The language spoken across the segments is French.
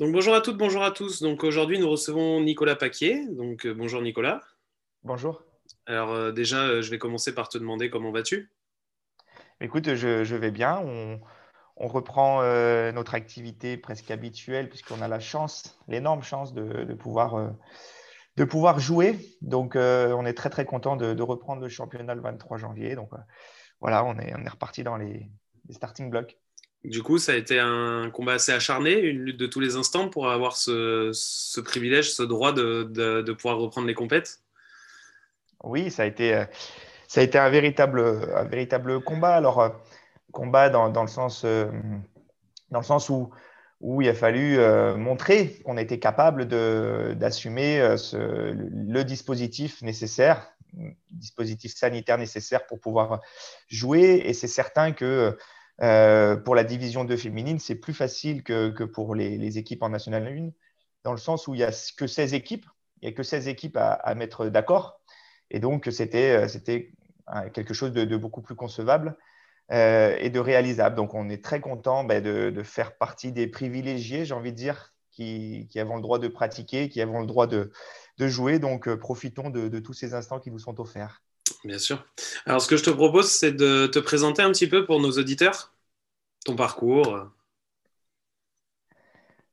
Donc bonjour à toutes, bonjour à tous. Donc aujourd'hui nous recevons Nicolas Paquier. Donc euh, bonjour Nicolas. Bonjour. Alors euh, déjà euh, je vais commencer par te demander comment vas-tu? Écoute, je, vais bien. On, reprend notre activité presque habituelle puisqu'on a la chance, l'énorme chance de, pouvoir, de pouvoir jouer. Donc on est très très content de, reprendre le championnat le 23 janvier. Donc voilà, on est, on est reparti dans les starting blocks. Du coup, ça a été un combat assez acharné, une lutte de tous les instants pour avoir ce, privilège, ce droit de, pouvoir reprendre les compètes. Oui, ça a été, ça a été un, véritable, un véritable combat. Alors, euh, combat dans, le, sens, euh, dans le sens où, où il a fallu euh, montrer qu'on était capable d'assumer le dispositif nécessaire, dispositif sanitaire nécessaire pour pouvoir jouer. Et c'est certain que euh, pour la division 2 féminine, c'est plus facile que, pour les, équipes en National 1, dans le sens où il n'y a que 16 équipes, il a que 16 équipes à, mettre d'accord. Et donc, c'était euh, quelque chose de, beaucoup plus concevable euh, et de réalisable. Donc, on est très content ben, de, faire partie des privilégiés, j'ai envie de dire, qui, avons le droit de pratiquer, qui avons le droit de, jouer. Donc, profitons de tous ces instants qui vous sont offerts. Bien sûr. Alors, ce que je te propose, c'est de te présenter un petit peu pour nos auditeurs, ton parcours.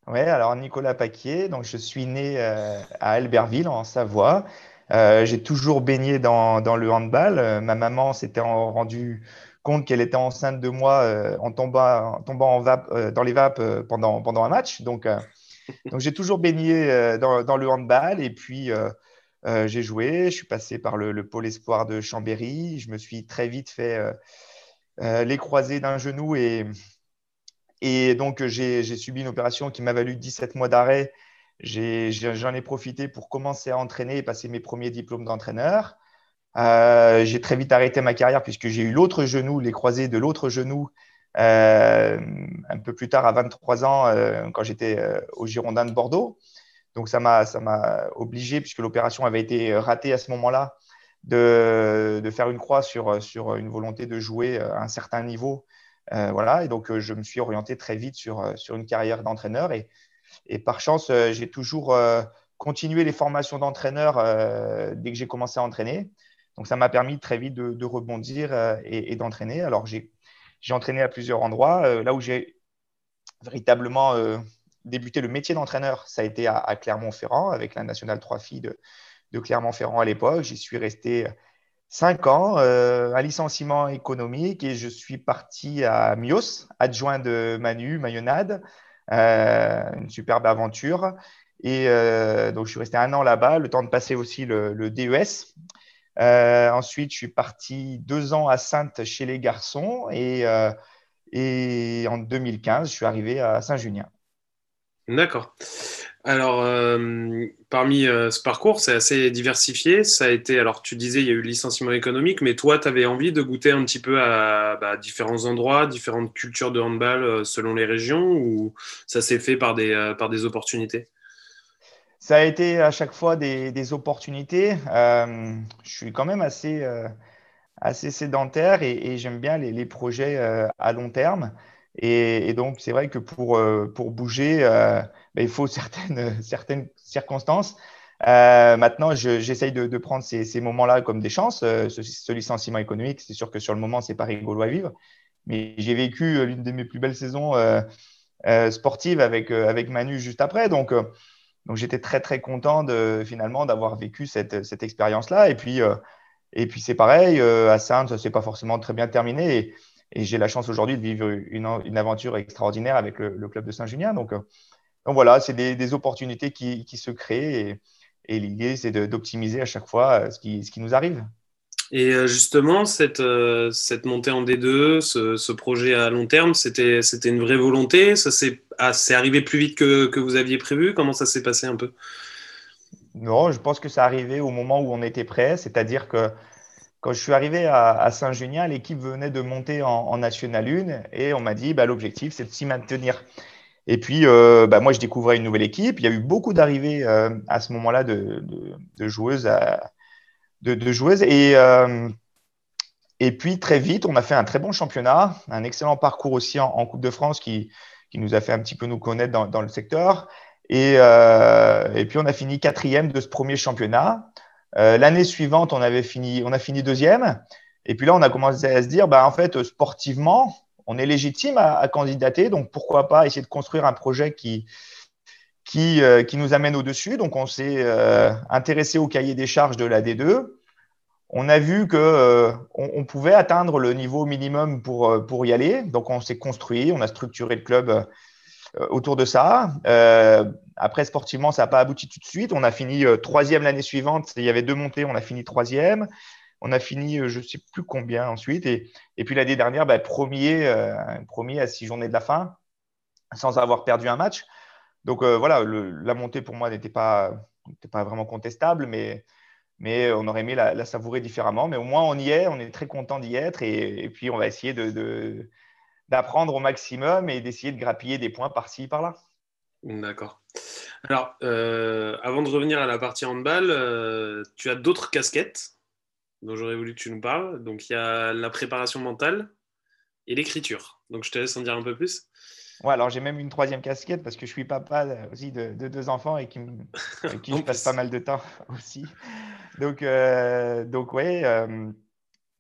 Oui, alors Nicolas Paquier, donc je suis né euh, à Albertville, en Savoie. Euh, j'ai toujours baigné dans, le handball. Euh, ma maman s'était rendu compte qu'elle était enceinte de moi en tombant, en tombant dans les vapes pendant, pendant un match. Donc, donc j'ai toujours baigné dans, dans, le handball. Et puis, euh, j'ai joué, je suis passé par le, pôle espoir de Chambéry. Je me suis très vite fait euh, euh, les croisés d'un genou et, donc j'ai subi une opération qui m'a valu 17 mois d'arrêt. J'en ai, profité pour commencer à entraîner et passer mes premiers diplômes d'entraîneur. j'ai très vite arrêté ma carrière puisque j'ai eu l'autre genou, les croisés de l'autre genou, un peu plus tard à 23 ans quand j'étais au Girondin de Bordeaux. Donc, ça m'a obligé, puisque l'opération avait été ratée à ce moment-là, de, faire une croix sur, sur une volonté de jouer à un certain niveau. Euh, voilà, et donc euh, je me suis orienté très vite sur, sur une carrière d'entraîneur. Et, et, par chance, euh, j'ai toujours continué les formations d'entraîneur dès que j'ai commencé à entraîner. Donc, ça m'a permis très vite de, de rebondir et, et d'entraîner. Alors, j'ai entraîné à plusieurs endroits. là où j'ai véritablement débuté le métier d'entraîneur, ça a été à, Clermont-Ferrand, avec la Nationale 3 filles de, Clermont-Ferrand à l'époque. J'y suis resté cinq ans, euh, un licenciement économique, et je suis parti à Mios, adjoint de Manu, Mayonade, euh, une superbe aventure. Et euh, donc, je suis resté un an là-bas, le temps de passer aussi le, DES. ensuite, je suis parti deux ans à Sainte chez les garçons et, et en 2015, je suis arrivé à Saint-Junien. D'accord. Alors, euh, parmi euh, ce parcours, c'est assez diversifié. Ça a été, alors tu disais, il y a eu le licenciement économique, mais toi, tu avais envie de goûter un petit peu à bah, différents endroits, différentes cultures de handball euh, selon les régions, ou ça s'est fait par des, opportunités? Ça a été à chaque fois des, opportunités. je suis quand même assez, assez sédentaire et, j'aime bien les projets à long terme. Et, donc, c'est vrai que pour, euh, pour bouger, euh, ben, il faut certaines, certaines circonstances. Euh, maintenant, j'essaye de, prendre ces, moments-là comme des chances. Ce, licenciement économique, c'est sûr que sur le moment, c'est pas rigolo à vivre. Mais j'ai vécu l'une de mes plus belles saisons sportives avec, avec Manu juste après. Donc, donc j'étais très, très content finalement d'avoir vécu cette, cette expérience-là. Et puis, et puis c'est pareil, à Sainte, ça s'est pas forcément très bien terminé. Et j'ai la chance aujourd'hui de vivre une, une, aventure extraordinaire avec le, club de Saint-Junien. Donc, euh, donc, voilà, c'est des, des, opportunités qui, qui, se créent et, et l'idée, c'est d'optimiser à chaque fois euh, ce qui, ce qui nous arrive. Et euh, justement, cette, cette montée en D2, ce, ce projet à long terme, c'était une vraie volonté? Ça s'est ah, arrivé plus vite que, que, vous aviez prévu? Comment ça s'est passé un peu? Non, je pense que ça arrivait au moment où on était prêt, c'est-à-dire que quand je suis arrivé à, Saint-Junien, l'équipe venait de monter en, National 1 et on m'a dit bah, l'objectif, c'est de s'y maintenir. Et puis, euh, bah, moi, je découvrais une nouvelle équipe. Il y a eu beaucoup d'arrivées euh, à ce moment-là de, joueuses. euh, et puis, très vite, on a fait un très bon championnat, un excellent parcours aussi en, Coupe de France qui, nous a fait un petit peu nous connaître dans, le secteur. Et, puis, on a fini quatrième de ce premier championnat. Euh, l'année suivante, on, avait fini, on a fini deuxième. Et puis là, on a commencé à se dire, bah, en fait, sportivement, on est légitime à, candidater. Donc, pourquoi pas essayer de construire un projet qui, qui, euh, qui nous amène au-dessus. Donc, on s'est euh, intéressé au cahier des charges de la D2. On a vu qu'on on pouvait atteindre le niveau minimum pour, pour y aller. Donc, on s'est construit, on a structuré le club autour de ça. Euh, après, sportivement, ça n'a pas abouti tout de suite. On a fini euh, troisième l'année suivante. Il y avait deux montées, on a fini troisième. On a fini, je ne sais plus combien ensuite. Et, puis l'année dernière, bah, premier, premier à six journées de la fin, sans avoir perdu un match. Donc voilà, la montée pour moi n'était pas, vraiment contestable, mais, mais on aurait aimé la, savourer différemment. Mais au moins, on y est, on est très content d'y être. Et, puis, on va essayer de d'apprendre au maximum et d'essayer de grappiller des points par-ci, par-là. D'accord. Alors, euh, avant de revenir à la partie handball, euh, tu as d'autres casquettes dont j'aurais voulu que tu nous parles. Donc, il y a la préparation mentale et l'écriture. Donc, je te laisse en dire un peu plus. Ouais, alors j'ai même une troisième casquette parce que je suis papa aussi de, deux enfants et qui, qui je passe pas mal de temps aussi. Donc, euh, donc ouais.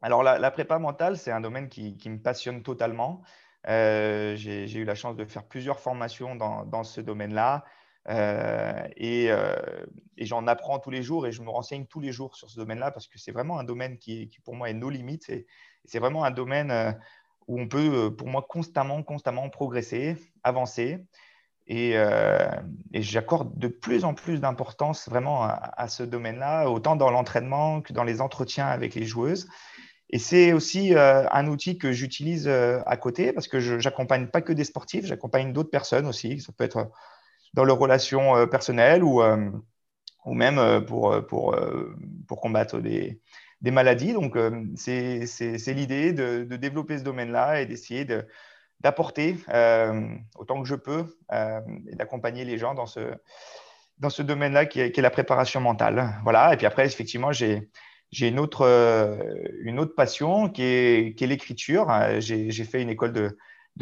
Alors, la, la, prépa mentale, c'est un domaine qui, me passionne totalement. Euh, j'ai eu la chance de faire plusieurs formations dans, ce domaine-là. Euh, euh, et, j'en apprends tous les jours et je me renseigne tous les jours sur ce domaine-là parce que c'est vraiment un domaine qui, pour moi est nos limites. Et, c'est vraiment un domaine où on peut, pour moi, constamment, constamment progresser, avancer. Et, j'accorde de plus en plus d'importance vraiment à ce domaine-là, autant dans l'entraînement que dans les entretiens avec les joueuses. Et c'est aussi euh, un outil que j'utilise euh, à côté parce que je n'accompagne pas que des sportifs, j'accompagne d'autres personnes aussi. Ça peut être dans leurs relations euh, personnelles ou, ou même pour, pour, pour combattre des, des maladies. Donc, c'est l'idée de, de, développer ce domaine-là et d'essayer d'apporter autant que je peux et d'accompagner les gens dans ce, dans ce domaine-là qui, est la préparation mentale. Voilà. Et puis après, effectivement, j'ai j'ai une autre, euh, une autre passion qui est, l'écriture. Euh, j'ai fait une école de,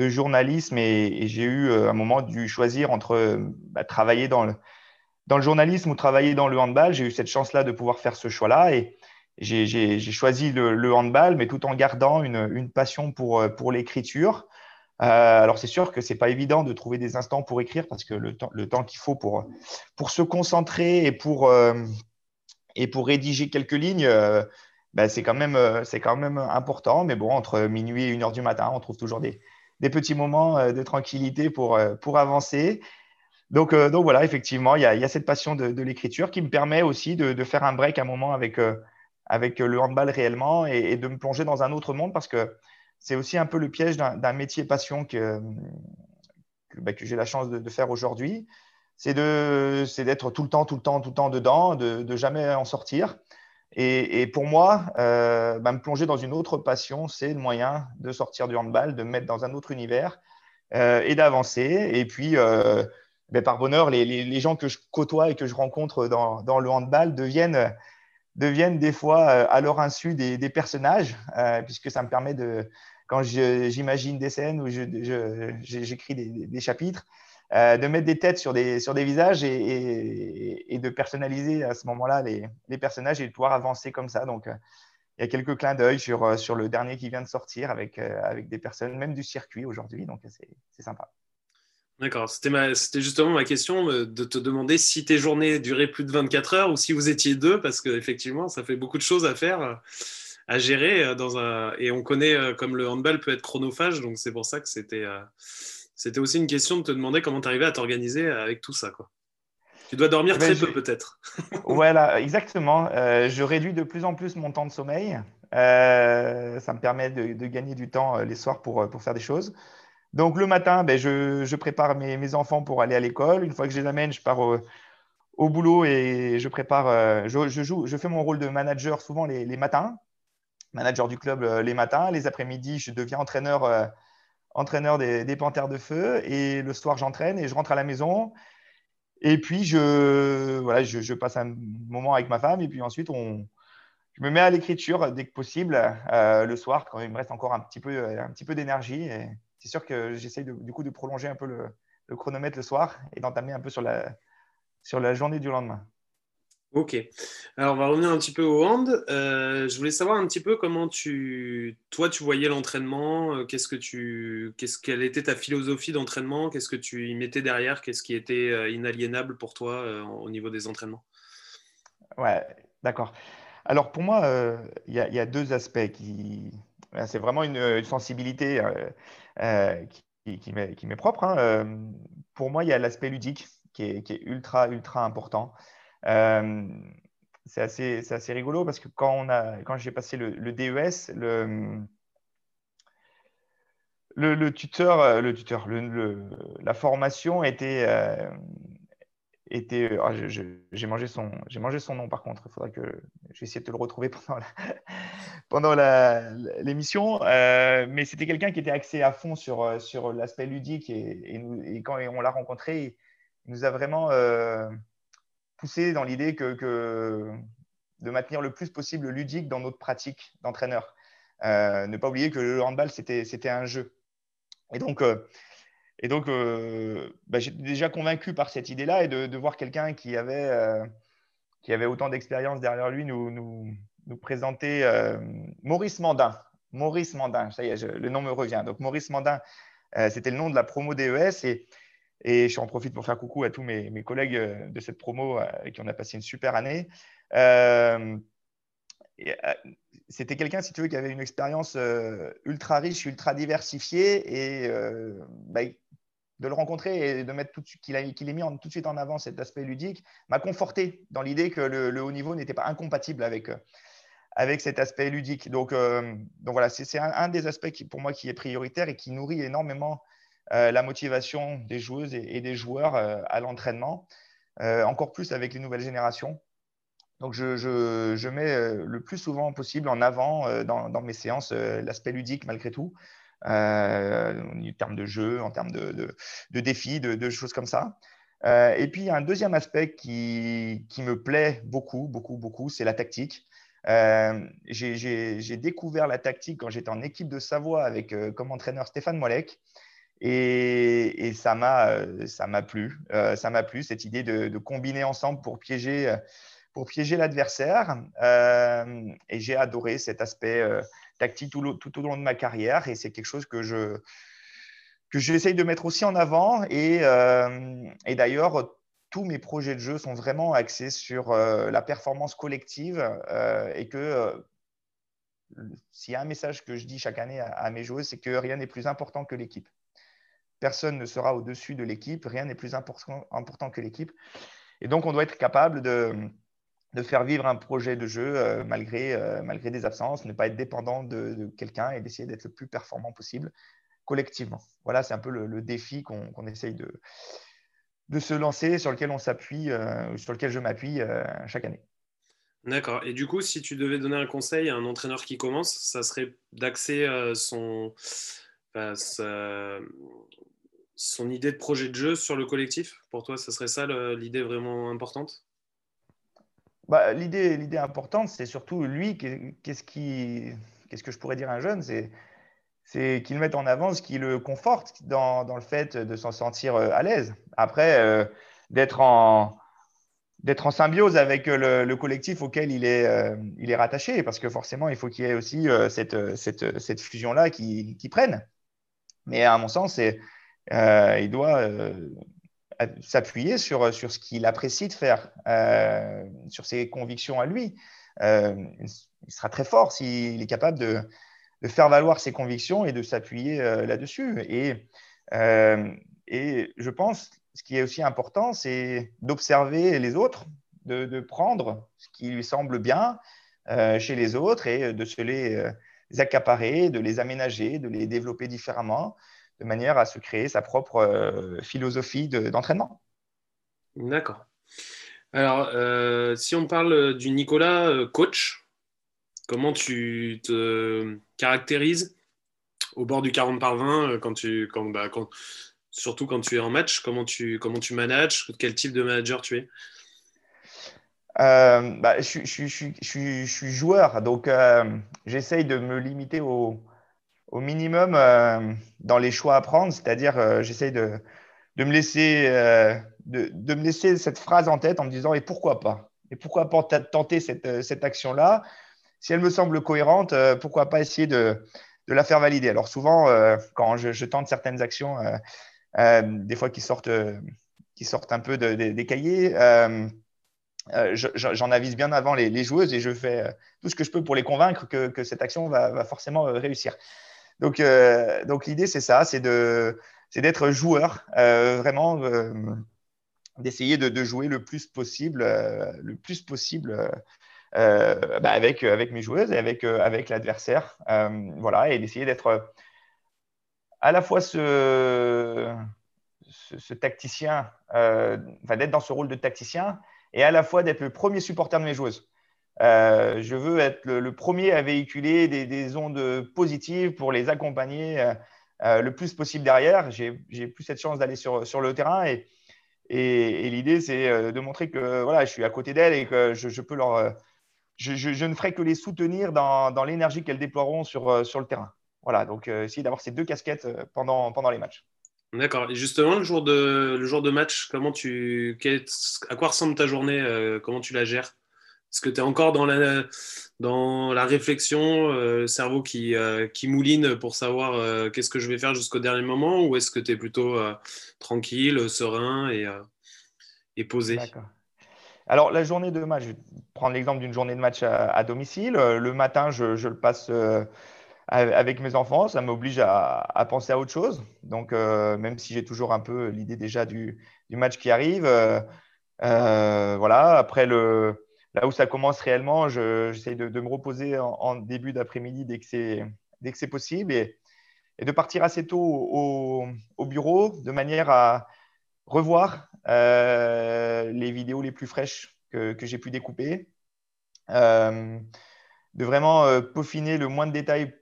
journalisme et, j'ai eu euh, un moment dû choisir entre bah, travailler dans le, journalisme ou travailler dans le handball. J'ai eu cette chance-là de pouvoir faire ce choix-là et j'ai choisi le, handball, mais tout en gardant une, passion pour, l'écriture. alors c'est sûr que c'est pas évident de trouver des instants pour écrire parce que le temps, le temps qu'il faut pour, pour se concentrer et pour, et pour rédiger quelques lignes, euh, bah, c'est quand, même, euh, important. Mais bon, entre minuit et 1 heure du matin, on trouve toujours des, petits moments euh, de tranquillité pour, avancer. Donc, voilà, effectivement, il y a, cette passion de, l'écriture qui me permet aussi de, faire un break un moment avec, le handball réellement et, de me plonger dans un autre monde parce que c'est aussi un peu le piège d'un métier passion bah, que j'ai la chance de, faire aujourd'hui c'est d'être tout le temps, tout le temps, tout le temps dedans, de, de jamais en sortir. Et, et pour moi, euh, bah, me plonger dans une autre passion, c'est le moyen de sortir du handball, de me mettre dans un autre univers euh, et d'avancer. Et puis, euh, ben, par bonheur, les, les, les, gens que je côtoie et que je rencontre dans, dans le handball deviennent, deviennent des fois à leur insu des, des personnages, puisque ça me permet de, quand j'imagine des scènes où j'écris des, chapitres, euh, de mettre des têtes sur des, sur des visages et, de personnaliser à ce moment-là les, les, personnages et de pouvoir avancer comme ça. Donc, euh, il y a quelques clins d'œil sur, euh, sur le dernier qui vient de sortir avec, avec des personnes, même du circuit aujourd'hui. Donc, c'est sympa. D'accord, c'était justement ma question de te demander si tes journées duraient plus de 24 heures ou si vous étiez deux, parce qu'effectivement, ça fait beaucoup de choses à faire, à gérer. Dans un... Et on connaît comme le handball peut être chronophage, donc c'est pour ça que c'était c'était aussi une question de te demander comment tu arrivais à t'organiser avec tout ça. Quoi. Tu dois dormir eh ben, très peu peut-être. voilà, exactement. Euh, je réduis de plus en plus mon temps de sommeil. Euh, ça me permet de, gagner du temps euh, les soirs pour, pour faire des choses. Donc le matin, ben, je, je, prépare mes, mes, enfants pour aller à l'école. Une fois que je les amène, je pars au, au boulot et je prépare, je, joue, je fais mon rôle de manager souvent les, matins, manager du club les matins. Les après-midi, je deviens entraîneur, entraîneur des, Panthères de Feu et le soir, j'entraîne et je rentre à la maison. Et puis, je, voilà, je, passe un moment avec ma femme et puis ensuite, on, je me mets à l'écriture dès que possible euh, le soir quand il me reste encore un petit peu, un petit peu d'énergie. C'est sûr que j'essaye du coup de prolonger un peu le, le chronomètre le soir et d'entamer un peu sur la, sur la journée du lendemain. Ok. Alors, on va revenir un petit peu au hand. Euh, je voulais savoir un petit peu comment tu, toi, tu voyais l'entraînement. Euh, qu'est-ce que tu, qu'est-ce quelle était ta philosophie d'entraînement Qu'est-ce que tu y mettais derrière Qu'est-ce qui était euh, inaliénable pour toi au niveau des entraînements? Ouais, d'accord. Alors pour moi, il y, a deux aspects qui, c'est vraiment une, sensibilité qui, qui m'est propre. Hein. Pour moi, il y a l'aspect ludique qui est, qui est ultra ultra important. Euh, c'est assez, assez, rigolo parce que quand, quand j'ai passé le, DES, le, le, tuteur, le tuteur le, la formation était. Euh, était ah, j'ai mangé, mangé son nom par contre. Il faudra que je vais essayer de te le retrouver pendant pendant l'émission. Euh, mais c'était quelqu'un qui était axé à fond sur, sur l'aspect ludique et, quand on l'a rencontré, il nous a vraiment poussé dans l'idée que, de maintenir le plus possible le ludique dans notre pratique d'entraîneur. Euh, ne pas oublier que le handball, c'était un jeu. Et donc, euh, euh, bah, j'étais déjà convaincu par cette idée-là et de, voir quelqu'un qui, avait autant d'expérience derrière lui nous, présenter Maurice Mandin. Maurice Mandin, ça y est, le nom me revient. Donc, Maurice Mandin, c'était le nom de la promo DES. Et, et j'en profite pour faire coucou à tous mes, collègues euh, de cette promo euh, avec qui on a passé une super année. Euh, c'était quelqu'un, si tu veux, qui avait une expérience ultra riche, ultra diversifiée. Et bah, de le rencontrer et de mettre tout qu'il ait mis tout de suite en avant cet aspect ludique m'a conforté dans l'idée que le, haut niveau n'était pas incompatible avec, avec cet aspect ludique. Donc, donc voilà, c'est un, un, des aspects qui, pour moi qui est prioritaire et qui nourrit énormément euh, la motivation des joueuses et, des joueurs euh, à l'entraînement, euh, encore plus avec les nouvelles générations. Donc, je, mets le plus souvent possible en avant dans, mes séances l'aspect ludique malgré tout, en termes de jeu, en termes de, défis, de, choses comme ça. et puis, un deuxième aspect qui, me plaît beaucoup, beaucoup, beaucoup, c'est la tactique. J'ai découvert la tactique quand j'étais en équipe de Savoie avec comme entraîneur Stéphane Molek. Et, ça m'a euh, ça m'a plu. Euh, ça m'a plu cette idée de, combiner ensemble pour piéger pour piéger l'adversaire. Euh, et j'ai adoré cet aspect tactique tout, au long de ma carrière. Et c'est quelque chose que je que j'essaye de mettre aussi en avant. Et, d'ailleurs, tous mes projets de jeu sont vraiment axés sur la performance collective et que s'il y a un message que je dis chaque année à mes joueurs, c'est que rien n'est plus important que l'équipe. Personne ne sera au-dessus de l'équipe. Rien n'est plus important, que l'équipe. Et donc, on doit être capable de, faire vivre un projet de jeu euh, malgré, euh, malgré des absences, ne pas être dépendant de, quelqu'un et d'essayer d'être le plus performant possible collectivement. Voilà, c'est un peu le, défi qu'on essaye de, de se lancer, sur lequel on s'appuie, euh, sur lequel je m'appuie chaque année. D'accord. Et du coup, si tu devais donner un conseil à un entraîneur qui commence, ça serait d'axer son, son idée de projet de jeu sur le collectif? Pour toi, ce serait ça l'idée vraiment importante? Bah, L'idée importante, c'est surtout lui, qu'est-ce qui, que je pourrais dire à un jeune? C'est qu'il mette en avant ce qui le conforte dans, dans le fait de s'en sentir euh, à l'aise. Après, euh, d'être en, en symbiose avec le, collectif auquel il est, euh, il est rattaché, parce que forcément, il faut qu'il y ait aussi cette, cette, cette fusion-là qui, qui prenne. Mais à mon sens, c'est euh, il doit euh, s'appuyer sur, sur ce qu'il apprécie de faire, euh, sur ses convictions à lui. il sera très fort s'il est capable de, de, faire valoir ses convictions et de s'appuyer là-dessus. Et, et je pense, ce qui est aussi important, c'est d'observer les autres, de, prendre ce qui lui semble bien chez les autres et de se les accaparer, de les aménager, de les développer différemment de manière à se créer sa propre euh, philosophie d'entraînement. D'accord. Alors, si on parle du Nicolas coach, comment tu te caractérises au bord du 40 par 20 quand tu, bah, quand, surtout quand tu es en match Comment tu, comment tu manages Quel type de manager tu es? Euh, bah, je, suis joueur, donc euh, j'essaye de me limiter au, minimum euh, dans les choix à prendre, c'est-à-dire j'essaye de, me laisser, de, me laisser cette phrase en tête en me disant et pourquoi pas? Et pourquoi pas tenter cette, cette action-là? Si elle me semble cohérente, pourquoi pas essayer de, la faire valider? Alors souvent, quand je, tente certaines actions, des fois qui sortent, qui sortent un peu des cahiers, euh, j'en avise bien avant les, joueuses et je fais euh, tout ce que je peux pour les convaincre que, cette action va, forcément euh, réussir. Donc, donc l'idée, c'est ça, c'est d'être joueur, vraiment d'essayer de, jouer le plus possible, le plus possible bah, avec, mes joueuses et avec, l'adversaire. voilà, et d'essayer d'être à la fois ce, ce, tacticien, d'être dans ce rôle de tacticien et à la fois d'être le premier supporter de mes joueuses. Euh, je veux être le, premier à véhiculer des, ondes positives pour les accompagner euh, euh, le plus possible derrière. J'ai plus cette chance d'aller sur, le terrain et, l'idée, c'est de montrer que voilà, je suis à côté d'elles et que je, ne ferai que les soutenir dans, l'énergie qu'elles déploieront sur, le terrain. Voilà, donc essayer d'avoir ces deux casquettes pendant, les matchs. D'accord. Justement, le jour de, match, à quoi ressemble ta journée Comment tu la gères? Est-ce que tu es encore dans la, dans la réflexion, euh, le cerveau qui, euh, qui mouline pour savoir qu'est-ce que je vais faire jusqu'au dernier moment Ou est-ce que tu es plutôt tranquille, serein et, et posé? Alors, la journée de match, je vais prendre l'exemple d'une journée de match à, domicile. Le matin, je, je le passe avec mes enfants, ça m'oblige à, penser à autre chose. Donc, euh, même si j'ai toujours un peu l'idée déjà du, match qui arrive, euh, euh, voilà. Après, le, là où ça commence réellement, j'essaye de, me reposer en, début d'après-midi dès que c'est possible et, de partir assez tôt au, bureau de manière à revoir les vidéos les plus fraîches que, j'ai pu découper. de vraiment peaufiner le moins de détails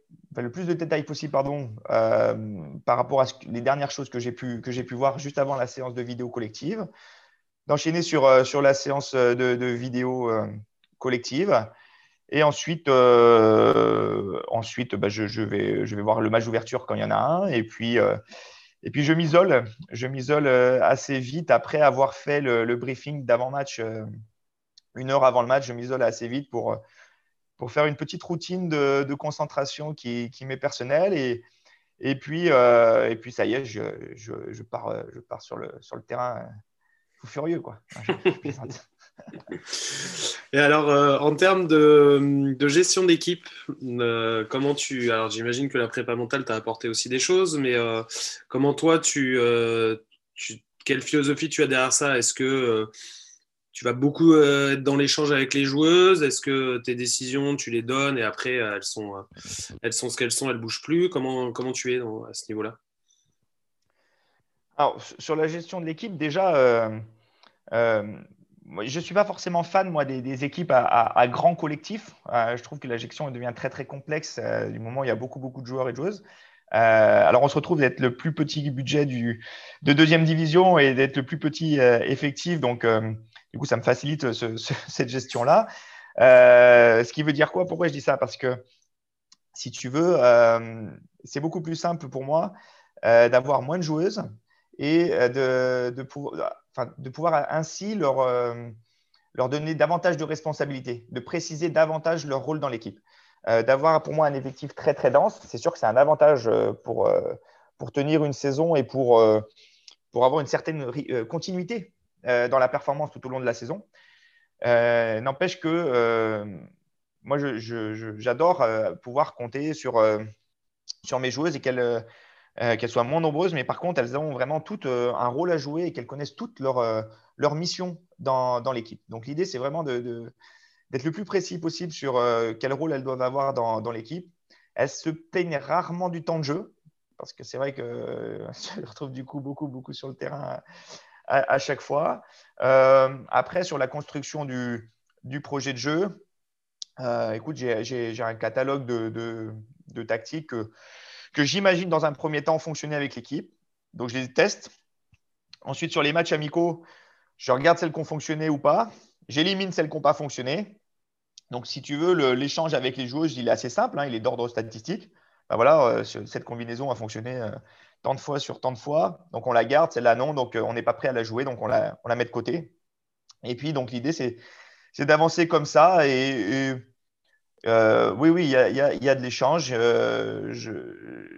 le plus de détails possible pardon, euh, par rapport à les dernières choses que j'ai pu, pu voir juste avant la séance de vidéo collective, d'enchaîner sur, euh, sur la séance de, de vidéo euh, collective. Et ensuite, ensuite bah, je, je, vais, je vais voir le match d'ouverture quand il y en a un. Et puis, et puis je m'isole. Je m'isole assez vite après avoir fait le, briefing d'avant-match, une heure avant le match. Je m'isole assez vite pour pour faire une petite routine de, concentration qui, m'est personnelle. Et, et, puis, euh, et puis, ça y est, je, je, pars, euh, je pars sur le, sur le terrain euh, fou furieux. Quoi. et alors, en termes de, de gestion d'équipe, comment tu. Alors, j'imagine que la prépa mentale t'a apporté aussi des choses, mais comment toi, tu, tu, Quelle philosophie tu as derrière ça? Est-ce que tu vas beaucoup euh, être dans l'échange avec les joueuses? Est-ce que tes décisions, tu les donnes et après, euh, elles sont, euh, elles sont ce qu'elles sont, elles ne bougent plus? Comment, comment tu es à ce niveau-là? Alors, sur la gestion de l'équipe, déjà, je ne suis pas forcément fan, moi, des, équipes à, grand collectif. je trouve que la gestion devient très, très complexe du moment où il y a beaucoup, beaucoup de joueurs et de joueuses. alors, on se retrouve d'être le plus petit budget du, de deuxième division et d'être le plus petit effectif. Donc, du coup, ça me facilite cette gestion-là. Euh, ce qui veut dire quoi? Pourquoi je dis ça? Parce que si tu veux, euh, c'est beaucoup plus simple pour moi euh, d'avoir moins de joueuses et de, de, pouvoir ainsi leur, leur donner davantage de responsabilités, de préciser davantage leur rôle dans l'équipe. d'avoir pour moi un effectif très très dense, c'est sûr que c'est un avantage pour, pour tenir une saison et pour, pour avoir une certaine continuité euh, dans la performance tout au long de la saison. Euh, n'empêche que euh, moi, j'adore pouvoir compter sur, sur mes joueuses et qu'elles qu'elles soient moins nombreuses, mais par contre, elles ont vraiment toutes un rôle à jouer et qu'elles connaissent toutes leur, leur mission dans, dans l'équipe. Donc, l'idée, c'est vraiment d'être de, le plus précis possible sur quel rôle elles doivent avoir dans, dans l'équipe. Elles se plaignent rarement du temps de jeu, parce que c'est vrai que je retrouve du coup beaucoup, beaucoup sur le terrain à, chaque fois. Euh, après, sur la construction du, du projet de jeu, euh, écoute, j'ai un catalogue de, de, tactiques que, que j'imagine dans un premier temps fonctionner avec l'équipe. Donc, je les teste. Ensuite, sur les matchs amicaux, je regarde celles qui ont fonctionné ou pas. J'élimine celles qui n'ont pas fonctionné. Donc, si tu veux, l'échange avec les joueurs, il est assez simple. Hein, il est d'ordre statistique. Ben voilà, euh, cette combinaison a fonctionné euh, tant de fois sur tant de fois. Donc, on la garde. Celle-là, non. Donc, on n'est pas prêt à la jouer. Donc, on la, met de côté. Et puis, donc, l'idée, c'est d'avancer comme ça. Et, euh, oui, oui, il y a, de l'échange. Euh,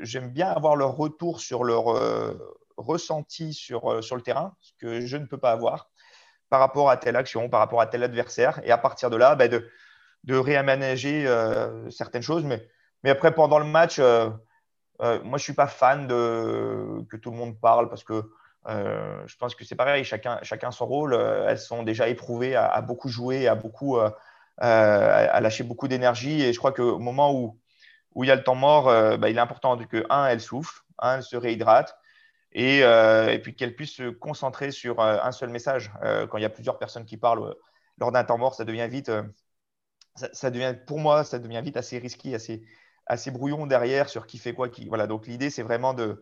j'aime bien avoir leur retour sur leur euh, ressenti sur, sur le terrain, ce que je ne peux pas avoir par rapport à telle action, par rapport à tel adversaire. Et à partir de là, ben, de, réaménager certaines choses. Mais, après, pendant le match, moi, je ne suis pas fan de, que tout le monde parle parce que je pense que c'est pareil, chacun, chacun son rôle. Elles sont déjà éprouvées à, beaucoup jouer, à, beaucoup, euh, à lâcher beaucoup d'énergie. Et je crois qu'au moment où, où il y a le temps mort, bah, il est important que, un, elles soufflent, un, elles se réhydratent. Et, et puis qu'elles puissent se concentrer sur un seul message. quand il y a plusieurs personnes qui parlent lors d'un temps mort, ça devient vite, ça, devient, pour moi, ça devient vite assez risqué, assez, assez brouillon derrière sur qui fait quoi. Qui, voilà, donc l'idée, c'est vraiment de,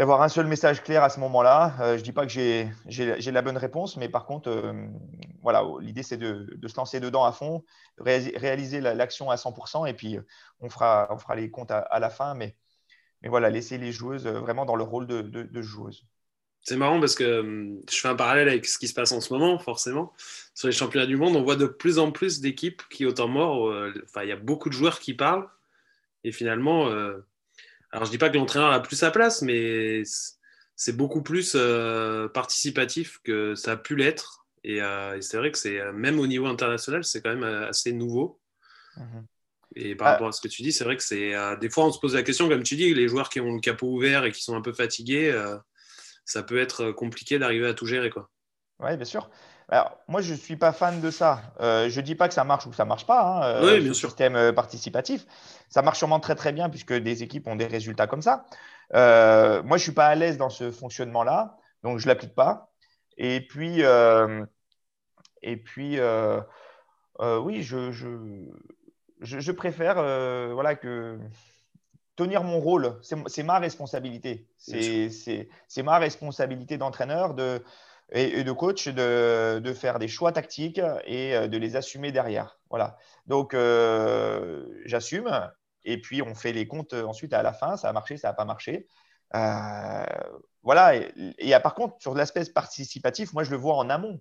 d'avoir un seul message clair à ce moment-là. Euh, je ne dis pas que j'ai la bonne réponse, mais par contre, euh, voilà, l'idée c'est de, se lancer dedans à fond, réaliser l'action à 100%, et puis on fera, on fera les comptes à, la fin, mais, voilà, laisser les joueuses vraiment dans le rôle de, de. C'est marrant parce que je fais un parallèle avec ce qui se passe en ce moment, forcément. Sur les championnats du monde, on voit de plus en plus d'équipes qui, au temps mort, euh, il y a beaucoup de joueurs qui parlent, et finalement, alors, je dis pas que l'entraîneur a plus sa place, mais c'est beaucoup plus euh, participatif que ça a pu l'être. Et, euh, c'est vrai que c'est euh, même au niveau international, c'est quand même assez nouveau. Mhm. Et par ah. rapport à ce que tu dis, c'est vrai que c'est des fois on se pose la question, comme tu dis, les joueurs qui ont le capot ouvert et qui sont un peu fatigués, ça peut être compliqué d'arriver à tout gérer, quoi. Oui, bien sûr. Alors, moi, je ne suis pas fan de ça. Euh, je ne dis pas que ça marche ou que ça ne marche pas, hein, euh, oui, bien sûr. système euh, participatif. Ça marche sûrement très, très bien puisque des équipes ont des résultats comme ça. moi, je ne suis pas à l'aise dans ce fonctionnement-là, donc je ne l'applique pas. Et puis, et puis oui, je, je, je, préfère voilà, que tenir mon rôle. C'est ma responsabilité. C'est ma responsabilité d'entraîneur de et, de coach de, faire des choix tactiques et euh, de les assumer derrière. Voilà. Donc, euh, j'assume et puis on fait les comptes ensuite à la fin. Ça a marché, ça n'a pas marché. Euh, voilà. Et, et, par contre, sur l'aspect participatif, moi, je le vois en amont,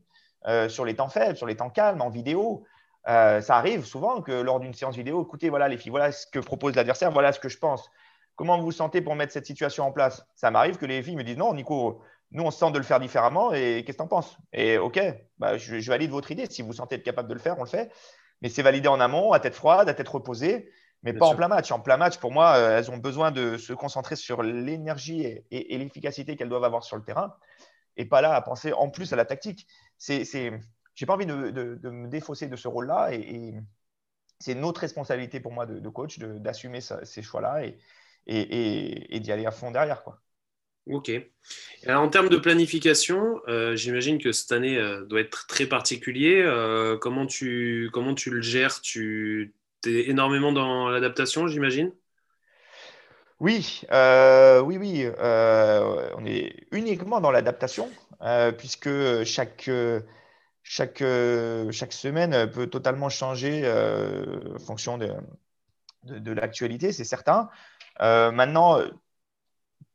sur les temps faibles, sur les temps calmes, en vidéo. ça arrive souvent que lors d'une séance vidéo, écoutez, voilà les filles, voilà ce que propose l'adversaire, voilà ce que je pense. Comment vous vous sentez pour mettre cette situation en place? Ça m'arrive que les filles me disent non, Nico, nous, on se sent de le faire différemment et qu'est-ce que tu en penses? Et OK, bah, je, valide votre idée. Si vous sentez être capable de le faire, on le fait. Mais c'est validé en amont, à tête froide, à tête reposée, mais pas en plein match. En plein match, pour moi, euh, elles ont besoin de se concentrer sur l'énergie et, l'efficacité qu'elles doivent avoir sur le terrain et pas là à penser en plus à la tactique. C'est, j'ai pas envie de, me défausser de ce rôle-là et, c'est notre responsabilité pour moi de, coach d'assumer ces choix-là et, et, d'y aller à fond derrière. Quoi. Ok. Alors, en termes de planification, euh, j'imagine que cette année euh, doit être très particulier. Euh, comment, tu, comment tu le gères? Tu es énormément dans l'adaptation, j'imagine? Oui, oui, oui. on est uniquement dans l'adaptation, puisque chaque, chaque, chaque semaine peut totalement changer en fonction de, de l'actualité, c'est certain. maintenant,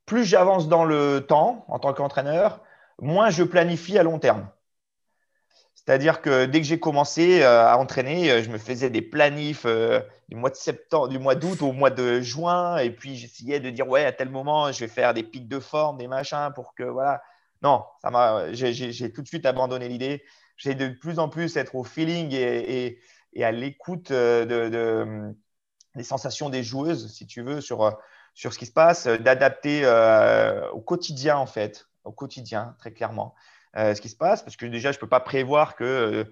plus j'avance dans le temps en tant qu'entraîneur, moins je planifie à long terme. C'est-à-dire que dès que j'ai commencé euh, à entraîner, euh, je me faisais des planifs euh, du mois d'août au mois de juin, et puis j'essayais de dire ouais à tel moment je vais faire des pics de forme, des machins pour que voilà. Non, ça m'a, j'ai, tout de suite abandonné l'idée. J'ai de plus en plus être au feeling et, à l'écoute de, des sensations des joueuses, si tu veux, sur sur ce qui se passe, euh, d'adapter euh, au quotidien, en fait, au quotidien, très clairement, euh, ce qui se passe, parce que déjà, je ne peux pas prévoir que,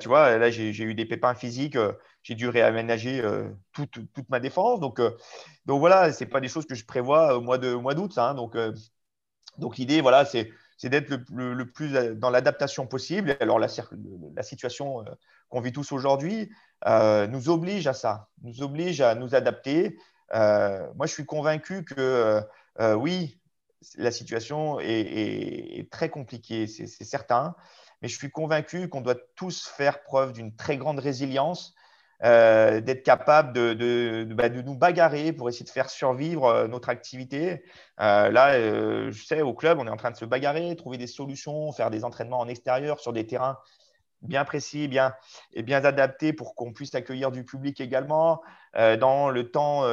tu vois, là, j'ai eu des pépins physiques, j'ai dû réaménager toute, toute, ma défense. Donc, donc voilà, ce n'est pas des choses que je prévois au mois d'août. Hein, donc, donc l'idée, voilà, c'est d'être le, plus dans l'adaptation possible. Alors, la situation qu'on vit tous aujourd'hui nous oblige à ça, nous oblige à nous adapter. Moi, je suis convaincu que oui, la situation est, très compliquée, c'est certain, mais je suis convaincu qu'on doit tous faire preuve d'une très grande résilience, euh, d'être capable bah, de, nous bagarrer pour essayer de faire survivre euh, notre activité. Euh, là, je sais, au club, on est en train de se bagarrer, trouver des solutions, faire des entraînements en extérieur sur des terrains bien précis bien, et bien adaptés pour qu'on puisse accueillir du public également dans le temps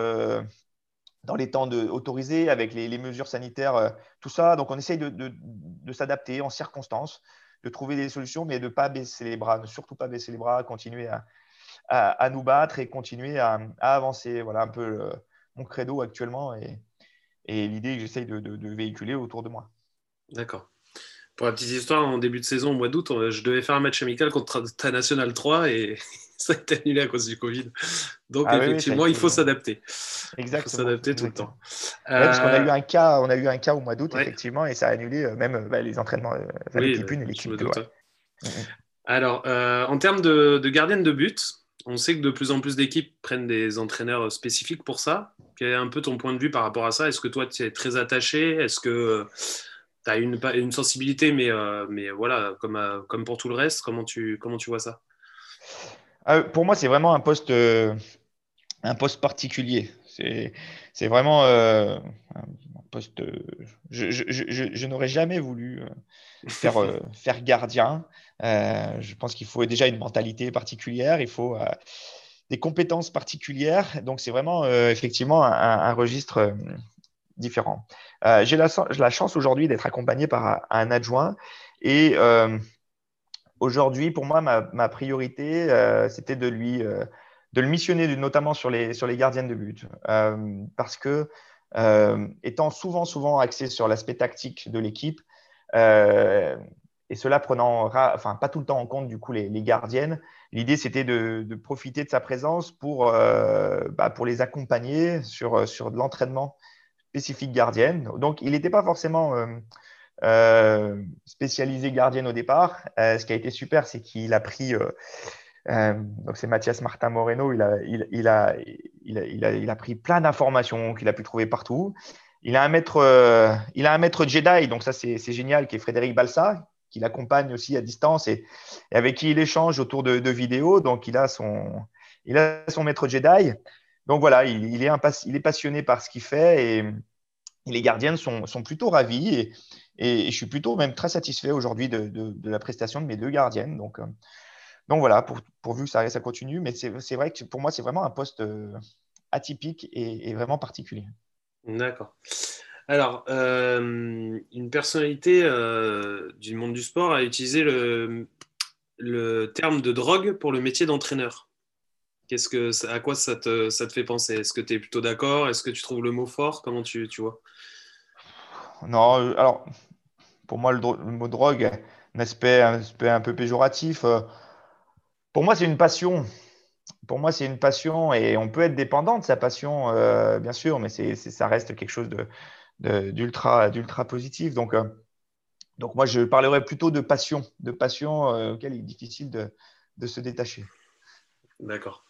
dans les temps autorisés, avec les, mesures sanitaires, euh, tout ça. Donc, on essaye de, s'adapter en circonstances, de trouver des solutions, mais de ne pas baisser les bras, ne surtout pas baisser les bras, continuer à, nous battre et continuer à, avancer. Voilà un peu euh, mon credo actuellement et, et l'idée que j'essaye de véhiculer autour de moi. D'accord. Pour la petite histoire, en début de saison, au mois d'août, je devais faire un match amical contre ta National 3 et ça a été annulé à cause du Covid. Donc, ah effectivement, il faut s'adapter. Exactement. Il faut s'adapter tout le temps. parce qu'on a eu un cas, on a eu un cas au mois d'août, effectivement, et ça a annulé euh, même euh, bah, les entraînements, euh, l'équipe 1 et l'équipe 2. Alors, en termes de, de gardienne de but, on sait que de plus en plus d'équipes prennent des entraîneurs spécifiques pour ça. Quel est un peu ton point de vue par rapport à ça? Est-ce que toi, tu es très attaché? Est-ce que tu as une, une sensibilité, mais, euh, mais voilà, comme, euh, comme pour tout le reste, comment tu, comment tu vois ça? Ah, Pour moi, c'est vraiment un poste, euh, un poste particulier. C'est vraiment un poste. Je, je, je, je n'aurais jamais voulu faire, faire gardien. je pense qu'il faut déjà une mentalité particulière, il faut des compétences particulières. Donc, c'est vraiment effectivement un, un registre différents. Euh, j'ai la, chance aujourd'hui d'être accompagné par un adjoint et euh, aujourd'hui, pour moi, ma, priorité, euh, c'était de lui de le missionner notamment sur les, sur les gardiennes de but. parce que, étant souvent, souvent axé sur l'aspect tactique de l'équipe, et cela prenant, enfin, pas tout le temps en compte, du coup, les, gardiennes, l'idée, c'était de, de, profiter de sa présence pour, bah, pour les accompagner sur, sur de l'entraînement spécifique gardienne. Donc, il n'était pas forcément euh, euh, spécialisé gardienne au départ. Euh, ce qui a été super, c'est qu'il a pris. donc, c'est Mathias Martin Moreno. Il a, il, a, il, a, il a, pris plein d'informations qu'il a pu trouver partout. Il a un maître, il a un maître Jedi, donc ça, c'est génial, qui est Frédéric Balsa, qui l'accompagne aussi à distance et, avec qui il échange autour de, de, vidéos. Donc, il a son, il a son maître Jedi. Donc voilà, il, est, passionné par ce qu'il fait et, les gardiennes sont, plutôt ravis et, je suis plutôt même très satisfait aujourd'hui de, la prestation de mes deux gardiennes. Donc, euh, voilà, pourvu que ça, ça continue. Mais c'est vrai que pour moi, c'est vraiment un poste euh, atypique et, vraiment particulier. D'accord. Alors, euh, une personnalité du monde du sport a utilisé le terme de drogue pour le métier d'entraîneur. Qu'est-ce que, à quoi ça te, ça te fait penser? Est-ce que tu es plutôt d'accord? Est-ce que tu trouves le mot fort? Comment tu, tu vois? Non, euh, alors, pour moi, le, mot drogue a un aspect, un peu péjoratif. Euh, pour moi, c'est une passion. Pour moi, c'est une passion et on peut être dépendant de sa passion, euh, bien sûr, mais c'est, ça reste quelque chose de, d'ultra, d'ultra positif. Donc, donc, moi, je parlerais plutôt de passion, de passion auquel il est difficile de, de se détacher. D'accord.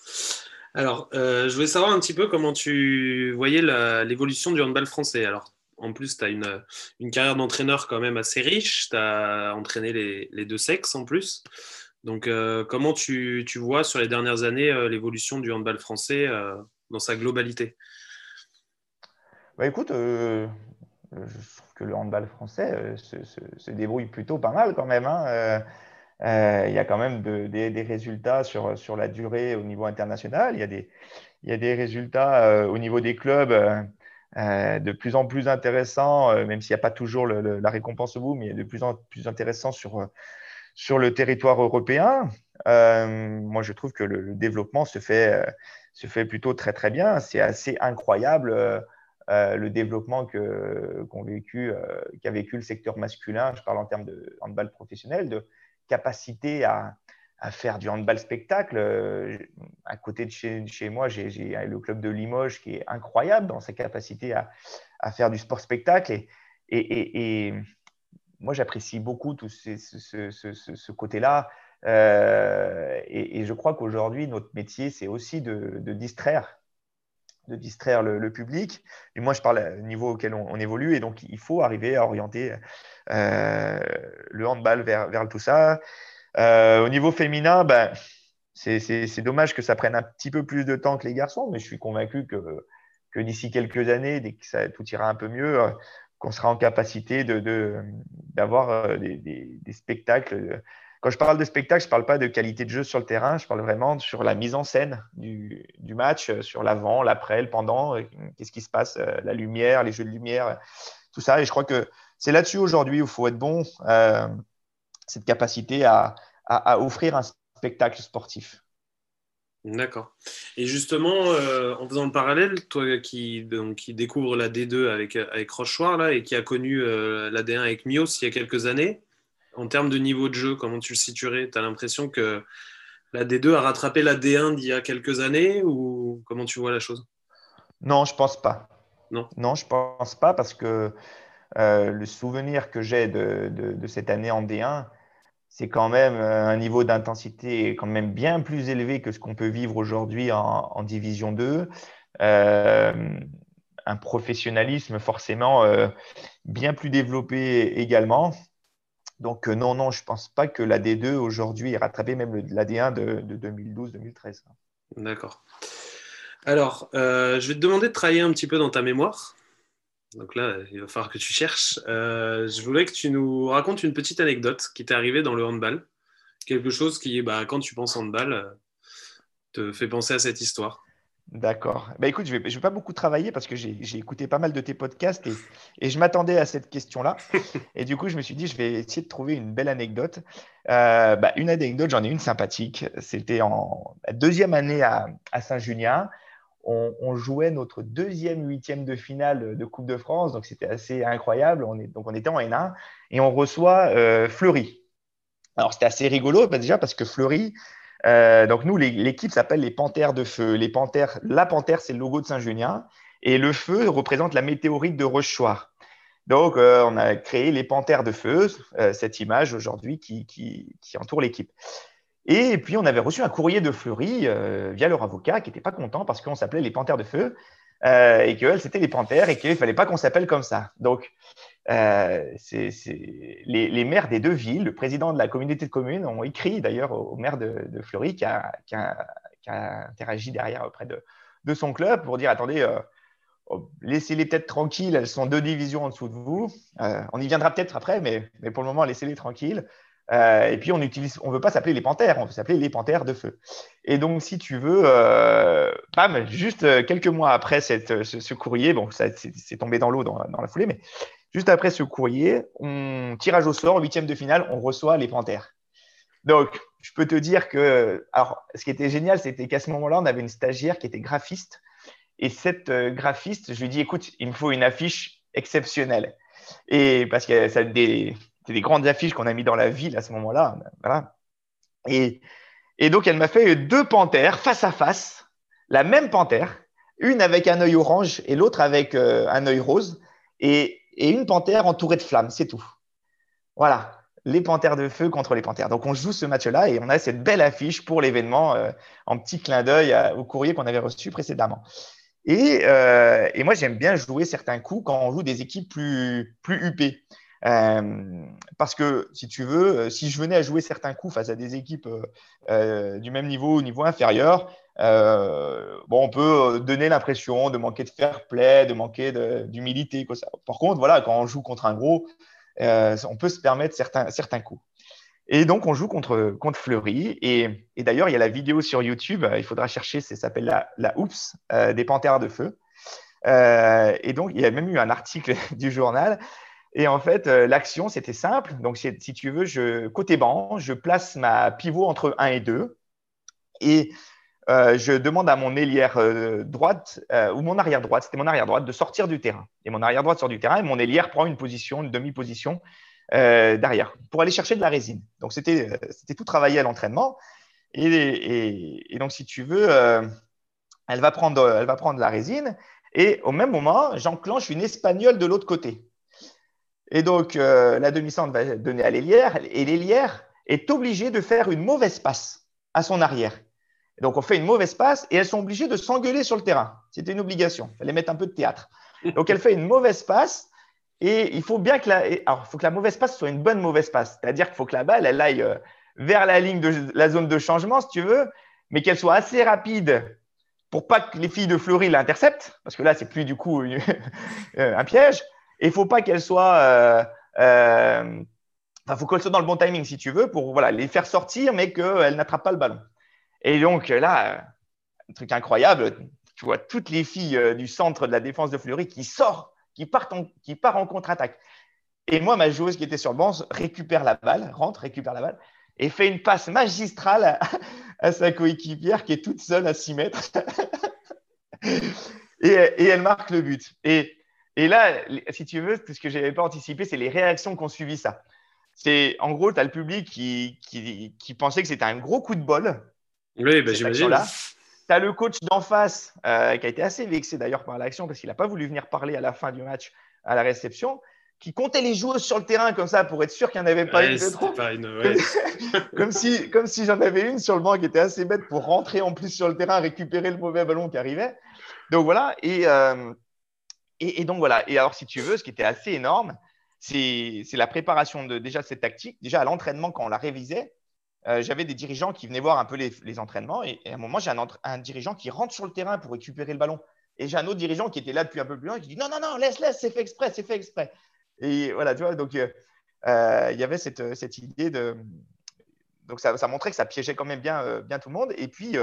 Alors, euh, je voulais savoir un petit peu comment tu voyais l'évolution du handball français. Alors, en plus, tu as une, carrière d'entraîneur quand même assez riche. Tu as entraîné les, deux sexes en plus. Donc, euh, comment tu, vois sur les dernières années euh, l'évolution du handball français dans sa globalité? Bah, Écoute, je trouve que le handball français se, débrouille plutôt pas mal quand même. Hein. Euh, il y a quand même des, résultats sur, sur la durée au niveau international. Il y a des, il y a des résultats euh, au niveau des clubs euh, de plus en plus intéressants, même s'il n'y a pas toujours la récompense au bout, mais de plus en plus intéressants sur, sur le territoire européen. moi, je trouve que le, développement se fait, se fait plutôt très, très bien. C'est assez incroyable. le développement que, qu'a vécu, vécu le secteur masculin, je parle en termes de handball professionnel, capacité à, faire du handball spectacle. Euh, à côté de chez, moi, j'ai le club de Limoges qui est incroyable dans sa capacité à, faire du sport spectacle. Et, moi, j'apprécie beaucoup tout ce, côté-là. Euh, et, je crois qu'aujourd'hui, notre métier, c'est aussi de, distraire de distraire le, public. Et moi, je parle au niveau auquel on, évolue. Et donc, il faut arriver à orienter euh, le handball vers, vers tout ça. Euh, au niveau féminin, ben, c'est dommage que ça prenne un petit peu plus de temps que les garçons, mais je suis convaincu que, que d'ici quelques années, dès que ça, tout ira un peu mieux, euh, qu'on sera en capacité d'avoir de, des, des, spectacles. Quand je parle de spectacle, je ne parle pas de qualité de jeu sur le terrain, je parle vraiment sur la mise en scène du, match, sur l'avant, l'après, le pendant, qu'est-ce qui se passe, la lumière, les jeux de lumière, tout ça. Et je crois que c'est là-dessus aujourd'hui où il faut être bon, euh, cette capacité à, offrir un spectacle sportif. D'accord. Et justement, euh, en faisant le parallèle, toi qui, donc, découvre la D2 avec, avec Rochoir là, et qui a connu euh, la D1 avec Mios il y a quelques années, en termes de niveau de jeu, comment tu le situerais? Tu as l'impression que la D2 a rattrapé la D1 d'il y a quelques années ou comment tu vois la chose? Non, je pense pas. Non? Non, je pense pas parce que euh, le souvenir que j'ai de, cette année en D1, c'est quand même euh, un niveau d'intensité quand même bien plus élevé que ce qu'on peut vivre aujourd'hui en, Division 2. Euh, un professionnalisme forcément bien plus développé également. Donc non, non, je ne pense pas que la D2 aujourd'hui ait rattrapé même la D1 de, 2012-2013. D'accord. Alors, je vais te demander de travailler un petit peu dans ta mémoire. Donc là, il va falloir que tu cherches. Euh, je voulais que tu nous racontes une petite anecdote qui t'est arrivée dans le handball. Quelque chose qui, bah, quand tu penses handball, euh, te fait penser à cette histoire. D'accord. Bah, écoute, je ne vais, vais, pas beaucoup travailler parce que j'ai écouté pas mal de tes podcasts et, et je m'attendais à cette question-là. et du coup, je me suis dit, je vais essayer de trouver une belle anecdote. Euh, bah, une anecdote, j'en ai une sympathique. C'était en deuxième année à, à Saint-Julien on, jouait notre deuxième huitième de finale de Coupe de France, donc c'était assez incroyable. On est, donc on était en N1 et on reçoit euh, Fleury. Alors c'était assez rigolo bah, déjà parce que Fleury, euh, donc nous l'équipe s'appelle les Panthères de Feu. Les Panthères, la Panthère c'est le logo de Saint-Junien et le feu représente la météorite de Rochechouart. Donc euh, on a créé les Panthères de Feu, cette image aujourd'hui qui, entoure l'équipe. Et puis, on avait reçu un courrier de Fleury euh, via leur avocat qui n'était pas content parce qu'on s'appelait les Panthères de Feu euh, et qu'elles, c'était les Panthères et qu'il ne fallait pas qu'on s'appelle comme ça. Donc, euh, les, maires des deux villes, le président de la communauté de communes, ont écrit d'ailleurs au, maire de, Fleury qui a, interagi derrière auprès de, son club pour dire attendez, oh, laissez-les peut-être tranquilles, elles sont deux divisions en dessous de vous. on y viendra peut-être après, mais, pour le moment, laissez-les tranquilles. Euh, et puis, on utilise, on veut pas s'appeler les panthères, on veut s'appeler les panthères de feu. Et donc, si tu veux, euh, bam, juste euh, quelques mois après cette, ce, courrier, bon, ça c'est tombé dans l'eau dans, la foulée, mais juste après ce courrier, on tirage au sort, huitième de finale, on reçoit les panthères. Donc, je peux te dire que, alors, ce qui était génial, c'était qu'à ce moment-là, on avait une stagiaire qui était graphiste. Et cette graphiste, je lui dis, écoute, il me faut une affiche exceptionnelle. Et parce que ça des, des grandes affiches qu'on a mis dans la ville à ce moment-là. Et, donc, elle m'a fait deux panthères face à face, la même panthère, une avec un œil orange et l'autre avec euh, un œil rose, et, une panthère entourée de flammes, c'est tout. Voilà, les panthères de feu contre les panthères. Donc, on joue ce match-là et on a cette belle affiche pour l'événement euh, en petit clin d'œil au courrier qu'on avait reçu précédemment. Et, euh, et moi, j'aime bien jouer certains coups quand on joue des équipes plus, plus huppées. Euh, parce que si tu veux, euh, si je venais à jouer certains coups face à des équipes euh, du même niveau, au niveau inférieur, bon, on peut donner l'impression de manquer de fair play, de manquer d'humilité. Par contre, voilà, quand on joue contre un gros, on peut se permettre certains, certains coups. Et donc, on joue contre, contre Fleury. Et, d'ailleurs, il y a la vidéo sur YouTube, il faudra chercher, ça s'appelle la, la Oops des Panthères de Feu. et donc, il y a même eu un article du journal et en fait, euh, l'action, c'était simple. Donc, si, tu veux, côté banc, je place ma pivot entre 1 et 2. Et euh, je demande à mon ailière euh, droite, ou mon arrière droite, c'était mon arrière droite, de sortir du terrain. Et mon arrière droite sort du terrain et mon ailière prend une position, une demi-position derrière pour aller chercher de la résine. Donc, c'était tout travaillé à l'entraînement. Et, et, donc, si tu veux, elle, va prendre, elle va prendre la résine. Et au même moment, j'enclenche une espagnole de l'autre côté. Et donc, la demi-centre va donner à l'ailière et l'ailière est obligée de faire une mauvaise passe à son arrière. donc, on fait une mauvaise passe et elles sont obligées de s'engueuler sur le terrain. C'était une obligation. Il fallait mettre un peu de théâtre. Donc, elle fait une mauvaise passe et il faut bien que la, alors, faut que la mauvaise passe soit une bonne mauvaise passe. C'est-à-dire qu'il faut que la balle, elle aille euh, vers la ligne de la zone de changement, si tu veux, mais qu'elle soit assez rapide pour pas que les filles de Fleury l'interceptent, parce que là, c'est plus du coup euh, un piège. Et il faut pas qu'elle soit. Euh, euh, il faut dans le bon timing, si tu veux, pour voilà, les faire sortir, mais qu'elle n'attrape pas le ballon. Et donc là, un truc incroyable, tu vois toutes les filles du centre de la défense de Fleury qui sortent, qui partent qui partent en contre-attaque. Et moi, ma joueuse qui était sur le banc récupère la balle, rentre, récupère la balle et fait une passe magistrale à, sa coéquipière qui est toute seule à 6 mètres. et, elle marque le but. Et, là, si tu veux, ce que je n'avais pas anticipé, c'est les réactions qui ont suivi ça. C'est en gros, tu as le public qui, qui, pensait que c'était un gros coup de bol. Oui, bah, j'imagine. Tu as le coach d'en face euh, qui a été assez vexé d'ailleurs par l'action parce qu'il n'a pas voulu venir parler à la fin du match à la réception qui comptait les joueuses sur le terrain comme ça pour être sûr qu'il n'y en avait pas une de trop. comme, si, comme si j'en avais une sur le banc qui était assez bête pour rentrer en plus sur le terrain, récupérer le mauvais ballon qui arrivait. Donc voilà. Et, euh, et, donc voilà. Et alors, si tu veux, ce qui était assez énorme, c'est la préparation de déjà cette tactique. Déjà à l'entraînement, quand on la révisait, euh, j'avais des dirigeants qui venaient voir un peu les, entraînements. Et, à un moment, j'ai un, dirigeant qui rentre sur le terrain pour récupérer le ballon. Et j'ai un autre dirigeant qui était là depuis un peu plus loin qui dit non, non, non, laisse, laisse, c'est fait exprès, c'est fait exprès. Et voilà, tu vois, donc euh, euh, il y avait cette, idée de. Donc ça, montrait que ça piégeait quand même bien tout le monde. Et puis,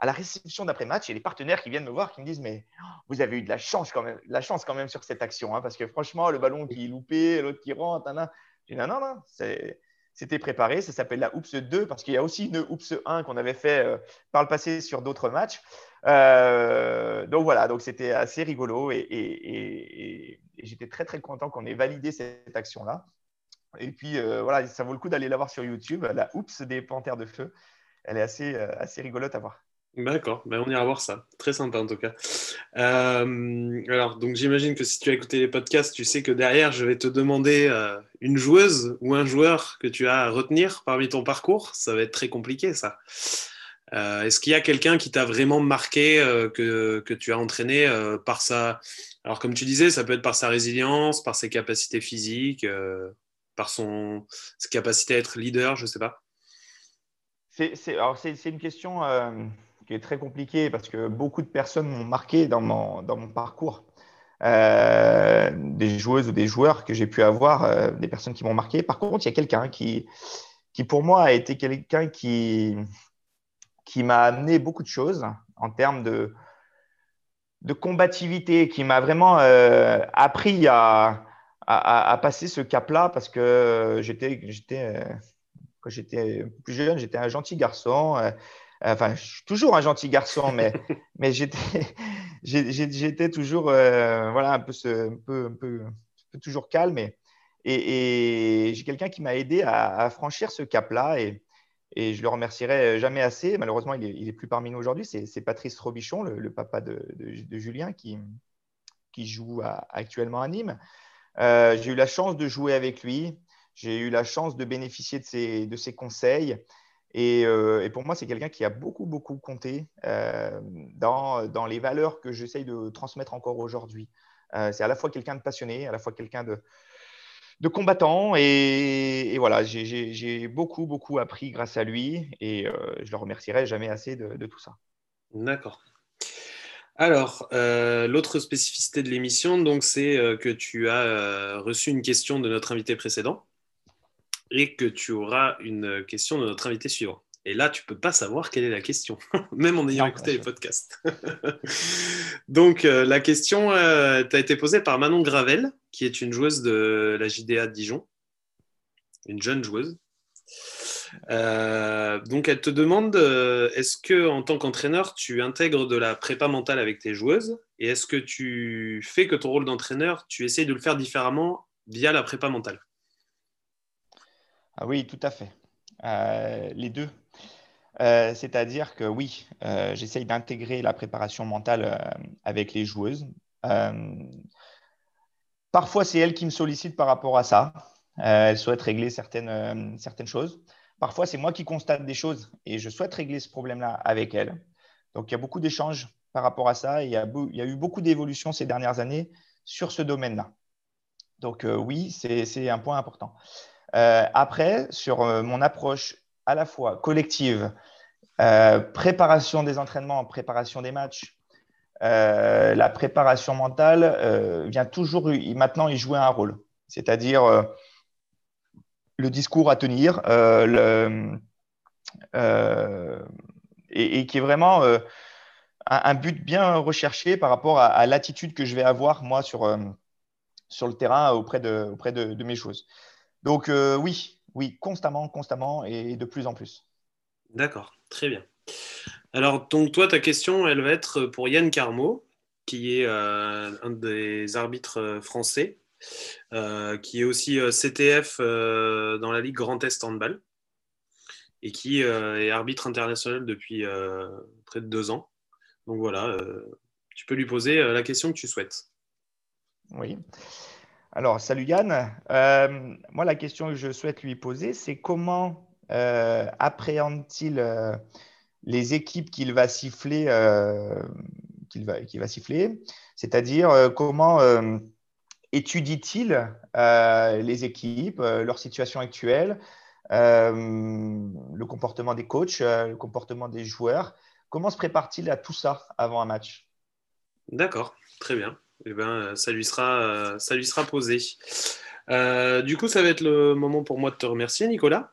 à la réception d'après-match, il y a les partenaires qui viennent me voir qui me disent Mais vous avez eu de la chance quand même, la chance quand même sur cette action, hein, parce que franchement, le ballon qui est loupé, l'autre qui rentre, je dis non, non, non, c'était préparé. Ça s'appelle la Oops 2 parce qu'il y a aussi une Oops 1 qu'on avait fait par le passé sur d'autres matchs. donc voilà, donc c'était assez rigolo et, j'étais très, très content qu'on ait validé cette action-là. Et puis, euh, voilà, ça vaut le coup d'aller la voir sur YouTube, la Oups des Panthères de Feu. Elle est assez, euh, assez rigolote à voir. D'accord, ben on ira voir ça. Très sympa en tout cas. Euh, alors, donc j'imagine que si tu as écouté les podcasts, tu sais que derrière, je vais te demander une joueuse ou un joueur que tu as à retenir parmi ton parcours. Ça va être très compliqué ça. Est-ce qu'il y a quelqu'un qui t'a vraiment marqué, que, que, tu as entraîné par sa, alors, comme tu disais, ça peut être par sa résilience, par ses capacités physiques, euh, par son, sa capacité à être leader, je ne sais pas. C'est une question euh, qui est très compliquée parce que beaucoup de personnes m'ont marqué dans mon, dans mon parcours. Euh, des joueuses ou des joueurs que j'ai pu avoir, des personnes qui m'ont marqué. Par contre, il y a quelqu'un qui, qui, pour moi, a été quelqu'un qui, qui m'a amené beaucoup de choses en termes de, de combativité qui m'a vraiment euh, appris à, à, passer ce cap-là parce que j'étais, j'étais, euh, quand j'étais plus jeune, j'étais un gentil garçon. Euh, enfin, je suis toujours un gentil garçon, mais, mais j'étais, toujours voilà, un peu, un peu, un peu, toujours calme. Et, et, j'ai quelqu'un qui m'a aidé à, à, franchir ce cap-là. Et, et je le remercierai jamais assez. Malheureusement, il n'est plus parmi nous aujourd'hui. C'est Patrice Robichon, le, papa de, Julien, qui, qui joue actuellement à Nîmes. Euh, j'ai eu la chance de jouer avec lui. J'ai eu la chance de bénéficier de ses, de ses conseils. Et, euh, et, pour moi, c'est quelqu'un qui a beaucoup, beaucoup compté euh, dans, dans, les valeurs que j'essaye de transmettre encore aujourd'hui. c'est à la fois quelqu'un de passionné, à la fois quelqu'un de, de combattants. Et, voilà, j'ai beaucoup, beaucoup appris grâce à lui et euh, je le remercierai jamais assez de, tout ça. D'accord. Alors, euh, l'autre spécificité de l'émission, donc, c'est euh, que tu as reçu une question de notre invité précédent et que tu auras une question de notre invité suivant. Et là, tu peux pas savoir quelle est la question, même en ayant écouté les podcasts. Donc, euh, la question euh, t'a été posée par Manon Gravel, qui est une joueuse de la JDA de Dijon, une jeune joueuse. Euh, donc, elle te demande est-ce que, en tant qu'entraîneur, tu intègres de la prépa mentale avec tes joueuses? Et est-ce que tu fais que ton rôle d'entraîneur, tu essayes de le faire différemment via la prépa mentale? Ah oui, tout à fait. les deux. Euh, c'est-à-dire que oui, euh, j'essaye d'intégrer la préparation mentale euh, avec les joueuses. Parfois, c'est elle qui me sollicite par rapport à ça. elle souhaite régler certaines, certaines choses. Parfois, c'est moi qui constate des choses et je souhaite régler ce problème-là avec elle. Donc, il y a beaucoup d'échanges par rapport à ça. il, y a, eu beaucoup d'évolutions ces dernières années sur ce domaine-là. Donc, euh, oui, c'est un point important. Euh, après, sur euh, mon approche à la fois collective, préparation des entraînements, préparation des matchs, la préparation mentale vient toujours maintenant y jouer un rôle. C'est-à-dire le discours à tenir euh, euh, et, qui est vraiment euh, un, but bien recherché par rapport à, l'attitude que je vais avoir moi sur, sur le terrain auprès de, auprès de, mes choses. Donc oui, oui, constamment, constamment et de plus en plus. D'accord, très bien. Alors, donc toi, ta question, elle va être pour Yann Carmo, qui est un des arbitres français. Euh, qui est aussi euh, CTF euh, dans la Ligue Grand Est Handball et qui est arbitre international depuis près de deux ans. Donc voilà, tu peux lui poser la question que tu souhaites. Oui. Alors, salut Yann. moi, la question que je souhaite lui poser, c'est comment appréhende-t-il les équipes qu'il va siffler, qu'il va, va, siffler? C'est-à-dire comment étudie-t-il euh, les équipes, euh, leur situation actuelle, euh, le comportement des coachs, le comportement des joueurs? Comment se prépare-t-il à tout ça avant un match? D'accord, très bien. Eh ben, ça, lui sera, ça lui sera posé. du coup, ça va être le moment pour moi de te remercier, Nicolas.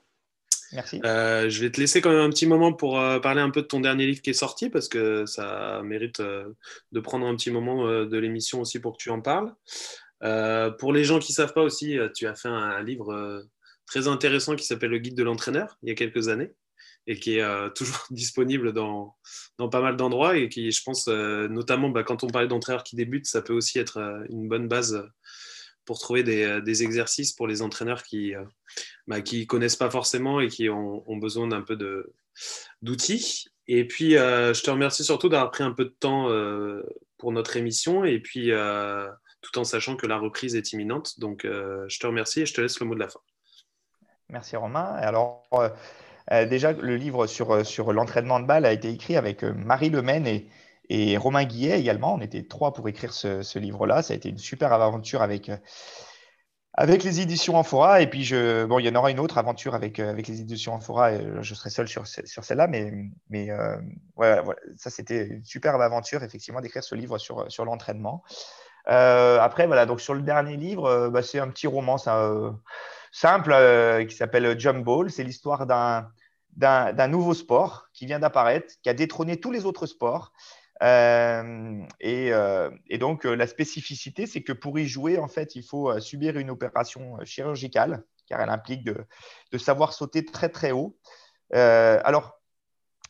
Merci. je vais te laisser quand même un petit moment pour parler un peu de ton dernier livre qui est sorti parce que ça mérite de prendre un petit moment de l'émission aussi pour que tu en parles. Euh, pour les gens qui ne savent pas aussi, euh, tu as fait un, livre euh, très intéressant qui s'appelle Le Guide de l'entraîneur il y a quelques années et qui est toujours disponible dans, pas mal d'endroits et qui, je pense, notamment bah, quand on parle d'entraîneurs qui débutent, ça peut aussi être une bonne base pour trouver des, exercices pour les entraîneurs qui ne bah, connaissent pas forcément et qui ont, besoin d'un peu d'outils. Et puis, je te remercie surtout d'avoir pris un peu de temps pour notre émission et puis tout en sachant que la reprise est imminente. Donc, euh, je te remercie et je te laisse le mot de la fin. Merci Romain. Alors, euh, euh, déjà, le livre sur, sur l'entraînement de balle a été écrit avec Marie Lemaine et, et Romain Guillet également. On était trois pour écrire ce, livre-là. Ça a été une super aventure avec, avec les éditions Amphora. Et puis, je, bon, il y en aura une autre aventure avec, avec les éditions Amphora. Et je serai seul sur, sur celle-là. Mais, mais ça, c'était une super aventure, effectivement, d'écrire ce livre sur, sur l'entraînement. Euh, après, voilà, donc sur le dernier livre, euh, bah, c'est un petit roman euh, simple qui s'appelle Jump Ball. C'est l'histoire d'un nouveau sport qui vient d'apparaître, qui a détrôné tous les autres sports. Et, et, donc, la spécificité, c'est que pour y jouer, en fait, il faut subir une opération chirurgicale, car elle implique de, savoir sauter très, très haut. alors,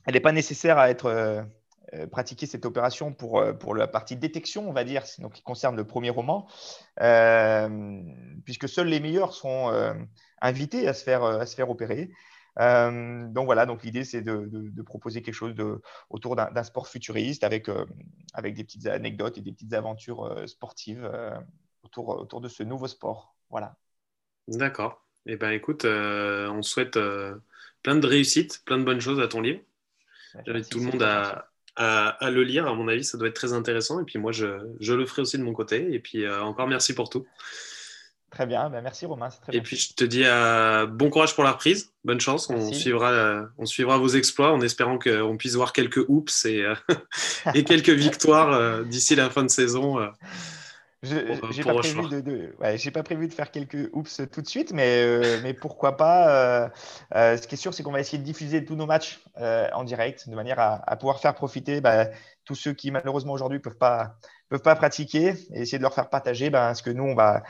elle n'est pas nécessaire à être euh, pratiquer cette opération pour, euh, pour la partie détection, on va dire, donc qui concerne le premier roman, euh, puisque seuls les meilleurs sont invités à se faire, à se faire opérer. donc voilà, donc l'idée c'est de, de, proposer quelque chose de, autour d'un sport futuriste avec, avec des petites anecdotes et des petites aventures sportives autour, autour de ce nouveau sport. Voilà. D'accord. Eh ben écoute, on souhaite plein de réussites, plein de bonnes choses à ton livre. J'invite tout le monde à, à, le lire. À mon avis, ça doit être très intéressant. Et puis moi, je, je le ferai aussi de mon côté. Et puis euh, encore merci pour tout. Très bien, ben, merci Romain. et puis je te dis euh, bon courage pour la reprise, bonne chance. On suivra, euh, on suivra vos exploits en espérant qu'on puisse voir quelques oups et, et quelques victoires d'ici la fin de saison. Je n'ai pas, prévu de, pas prévu de faire quelques oups tout de suite, mais, euh, mais pourquoi pas. Euh, euh, ce qui est sûr, c'est qu'on va essayer de diffuser tous nos matchs en direct de manière à, pouvoir faire profiter bah, tous ceux qui, malheureusement, aujourd'hui ne peuvent pas, peuvent pas pratiquer et essayer de leur faire partager bah, ce que nous, on va,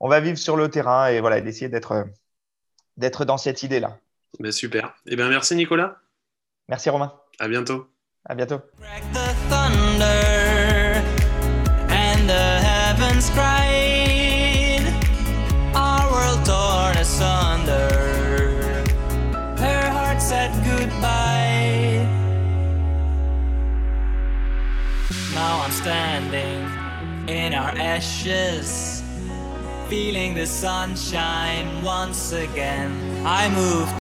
on va vivre sur le terrain et voilà, d'essayer d'être dans cette idée-là. Ben, super. Et eh bien, merci, Nicolas. Merci, Romain. À bientôt. À bientôt. Heavens cried, our world torn asunder. Her heart said goodbye. Now I'm standing in our ashes, feeling the sunshine once again. I moved